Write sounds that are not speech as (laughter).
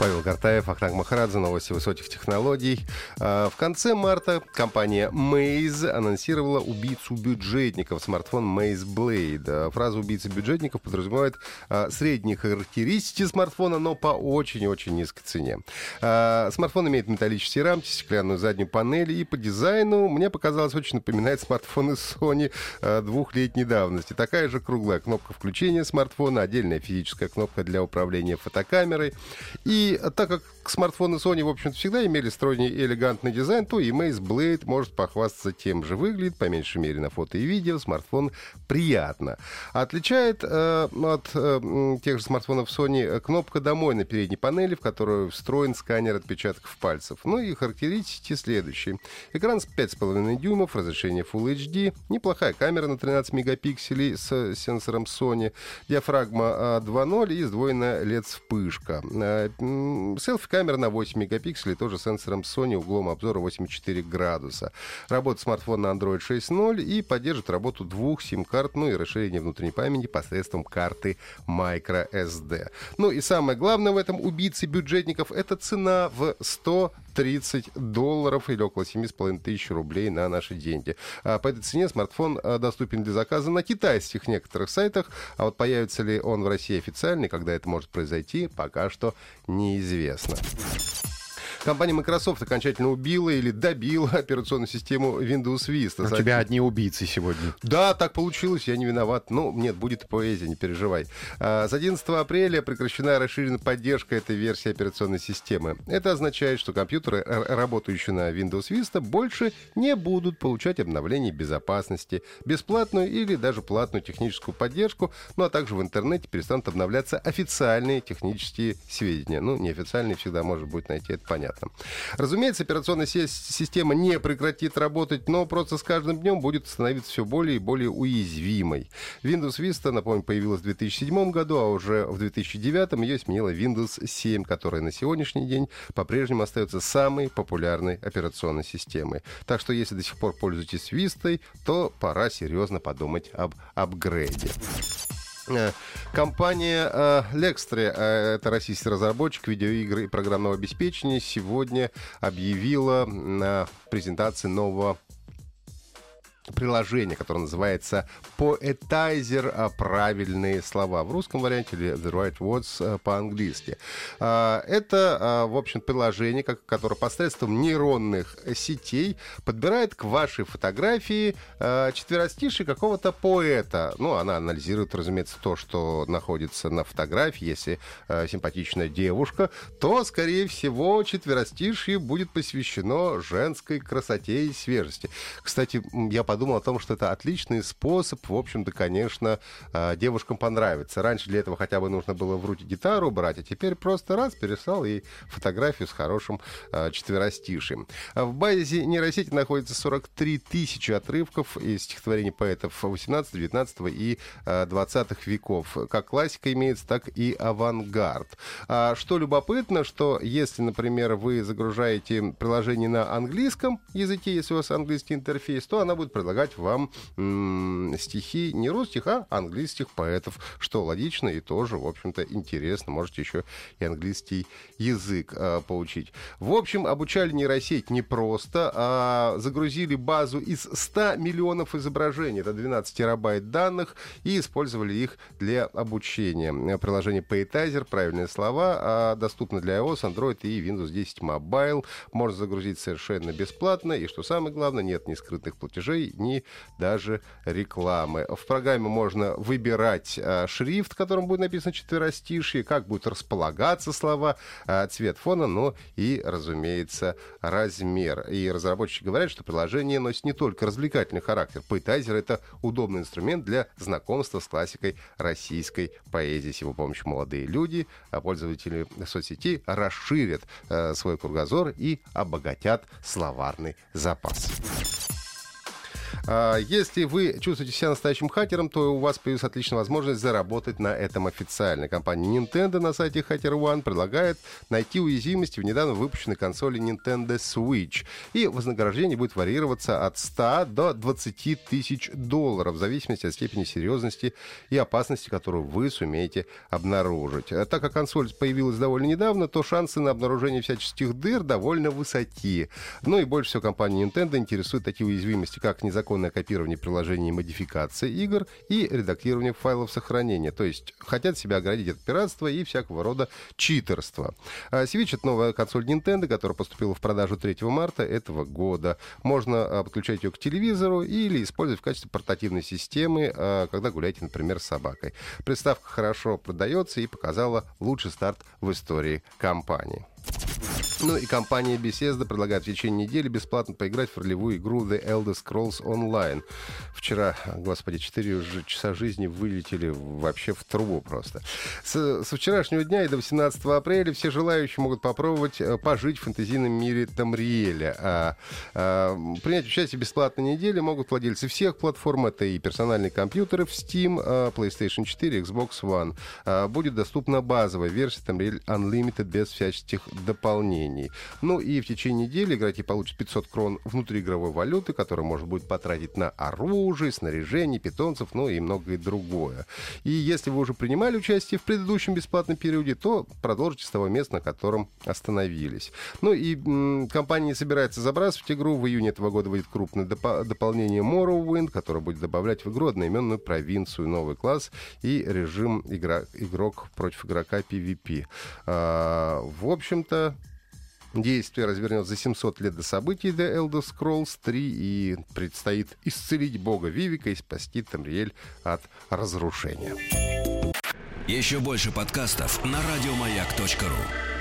Павел Картаев, Ахтанг Махарадзе, новости высоких технологий. А, в конце марта компания Maze анонсировала убийцу бюджетников, смартфон Maze Blade. А, фраза «убийца бюджетников» подразумевает а, средние характеристики смартфона, но по очень-очень низкой цене. Смартфон имеет металлические рамки, стеклянную заднюю панель, и по дизайну мне показалось очень напоминает смартфоны Sony двухлетней давности. Такая же круглая кнопка включения смартфона, отдельная физическая кнопка для управления фотокамерой и так как смартфоны Sony, в общем-то, всегда имели стройный и элегантный дизайн, то и Maze Blade может похвастаться тем же. Выглядит, по меньшей мере, на фото и видео, смартфон приятно. Отличает э, от э, тех же смартфонов Sony кнопка «Домой» на передней панели, в которую встроен сканер отпечатков пальцев. Ну и характеристики следующие. Экран с 5,5 дюймов, разрешение Full HD, неплохая камера на 13 мегапикселей с сенсором Sony, диафрагма 2.0 и сдвоенная LED-вспышка. Селфи-камера на 8 мегапикселей, тоже сенсором Sony, углом обзора 84 градуса. Работает смартфон на Android 6.0 и поддержит работу двух сим-карт, ну и расширение внутренней памяти посредством карты microSD. Ну и самое главное в этом убийце бюджетников это цена в 130 долларов или около 7,5 тысяч рублей на наши деньги. А по этой цене смартфон а, доступен для заказа на китайских некоторых сайтах, а вот появится ли он в России официально, когда это может произойти, пока что неизвестно. Компания Microsoft окончательно убила или добила (laughs) операционную систему Windows Vista. У тебя одни убийцы сегодня. Да, так получилось, я не виноват. Ну, нет, будет поэзия, не переживай. А, с 11 апреля прекращена расширенная поддержка этой версии операционной системы. Это означает, что компьютеры, работающие на Windows Vista, больше не будут получать обновления безопасности, бесплатную или даже платную техническую поддержку, ну а также в интернете перестанут обновляться официальные технические сведения. Ну, неофициальные всегда может быть найти, это понятно понятно. Разумеется, операционная система не прекратит работать, но просто с каждым днем будет становиться все более и более уязвимой. Windows Vista, напомню, появилась в 2007 году, а уже в 2009 ее сменила Windows 7, которая на сегодняшний день по-прежнему остается самой популярной операционной системой. Так что если до сих пор пользуетесь Vista, то пора серьезно подумать об апгрейде. Компания э, э, это российский разработчик видеоигр и программного обеспечения, сегодня объявила на презентации нового приложение, которое называется Poetizer а, «Правильные слова». В русском варианте или The Right Words а, по-английски. А, это, в общем, приложение, которое посредством нейронных сетей подбирает к вашей фотографии четверостишие какого-то поэта. Ну, она анализирует, разумеется, то, что находится на фотографии. Если симпатичная девушка, то, скорее всего, четверостишие будет посвящено женской красоте и свежести. Кстати, я подумал, подумал о том, что это отличный способ, в общем-то, конечно, а, девушкам понравится. Раньше для этого хотя бы нужно было в руки гитару брать, а теперь просто раз переслал и фотографию с хорошим а, четверостишием. А в базе нейросети находится 43 тысячи отрывков из стихотворений поэтов 18, 19 и 20 веков. Как классика имеется, так и авангард. Что любопытно, что если, например, вы загружаете приложение на английском языке, если у вас английский интерфейс, то она будет предлагать вам м- стихи не русских, а английских поэтов, что логично и тоже, в общем-то, интересно. Можете еще и английский язык э, получить. В общем, обучали нейросеть не просто, а загрузили базу из 100 миллионов изображений, это 12 терабайт данных, и использовали их для обучения. Приложение Paytizer, правильные слова, а доступно для iOS, Android и Windows 10 Mobile. Можно загрузить совершенно бесплатно, и что самое главное, нет ни скрытых платежей, ни даже рекламы. В программе можно выбирать э, шрифт, которым будет написано четверостишье, как будут располагаться слова, э, цвет фона, ну и, разумеется, размер. И разработчики говорят, что приложение носит не только развлекательный характер. Поэтайзер — это удобный инструмент для знакомства с классикой российской поэзии. С его помощью молодые люди, а пользователи соцсетей расширят э, свой кругозор и обогатят словарный запас. А, если вы чувствуете себя настоящим хакером, то у вас появится отличная возможность заработать на этом официально. Компания Nintendo на сайте Hacker One предлагает найти уязвимости в недавно выпущенной консоли Nintendo Switch. И вознаграждение будет варьироваться от 100 до 20 тысяч долларов, в зависимости от степени серьезности и опасности, которую вы сумеете обнаружить. А так как консоль появилась довольно недавно, то шансы на обнаружение всяческих дыр довольно высоки. Ну и больше всего компания Nintendo интересует такие уязвимости, как незаконные незаконное копирование приложений и модификация игр и редактирование файлов сохранения. То есть хотят себя оградить от пиратства и всякого рода читерства. Switch — это новая консоль Nintendo, которая поступила в продажу 3 марта этого года. Можно а, подключать ее к телевизору или использовать в качестве портативной системы, а, когда гуляете, например, с собакой. Приставка хорошо продается и показала лучший старт в истории компании. Ну и компания Bethesda предлагает в течение недели бесплатно поиграть в ролевую игру The Elder Scrolls Online. Вчера, господи, 4 часа жизни вылетели вообще в трубу просто. С, со вчерашнего дня и до 18 апреля все желающие могут попробовать э, пожить в фэнтезийном мире Тамриэля. А, а, принять участие в бесплатной неделе могут владельцы всех платформ. Это и персональные компьютеры в Steam, а, PlayStation 4, Xbox One. А, будет доступна базовая версия Tamriel Unlimited без всяческих дополнений изменений. Ну и в течение недели игроки получат 500 крон внутриигровой валюты, которую можно будет потратить на оружие, снаряжение, питомцев, ну и многое другое. И если вы уже принимали участие в предыдущем бесплатном периоде, то продолжите с того места, на котором остановились. Ну и м- компания не собирается забрасывать игру. В июне этого года выйдет крупное доп- дополнение Morrowind, которое будет добавлять в игру одноименную провинцию, новый класс и режим игра- игрок против игрока PvP. А, в общем-то, Действие развернется за 700 лет до событий The Elder Scrolls 3 и предстоит исцелить бога Вивика и спасти Тамриэль от разрушения. Еще больше подкастов на радиомаяк.ру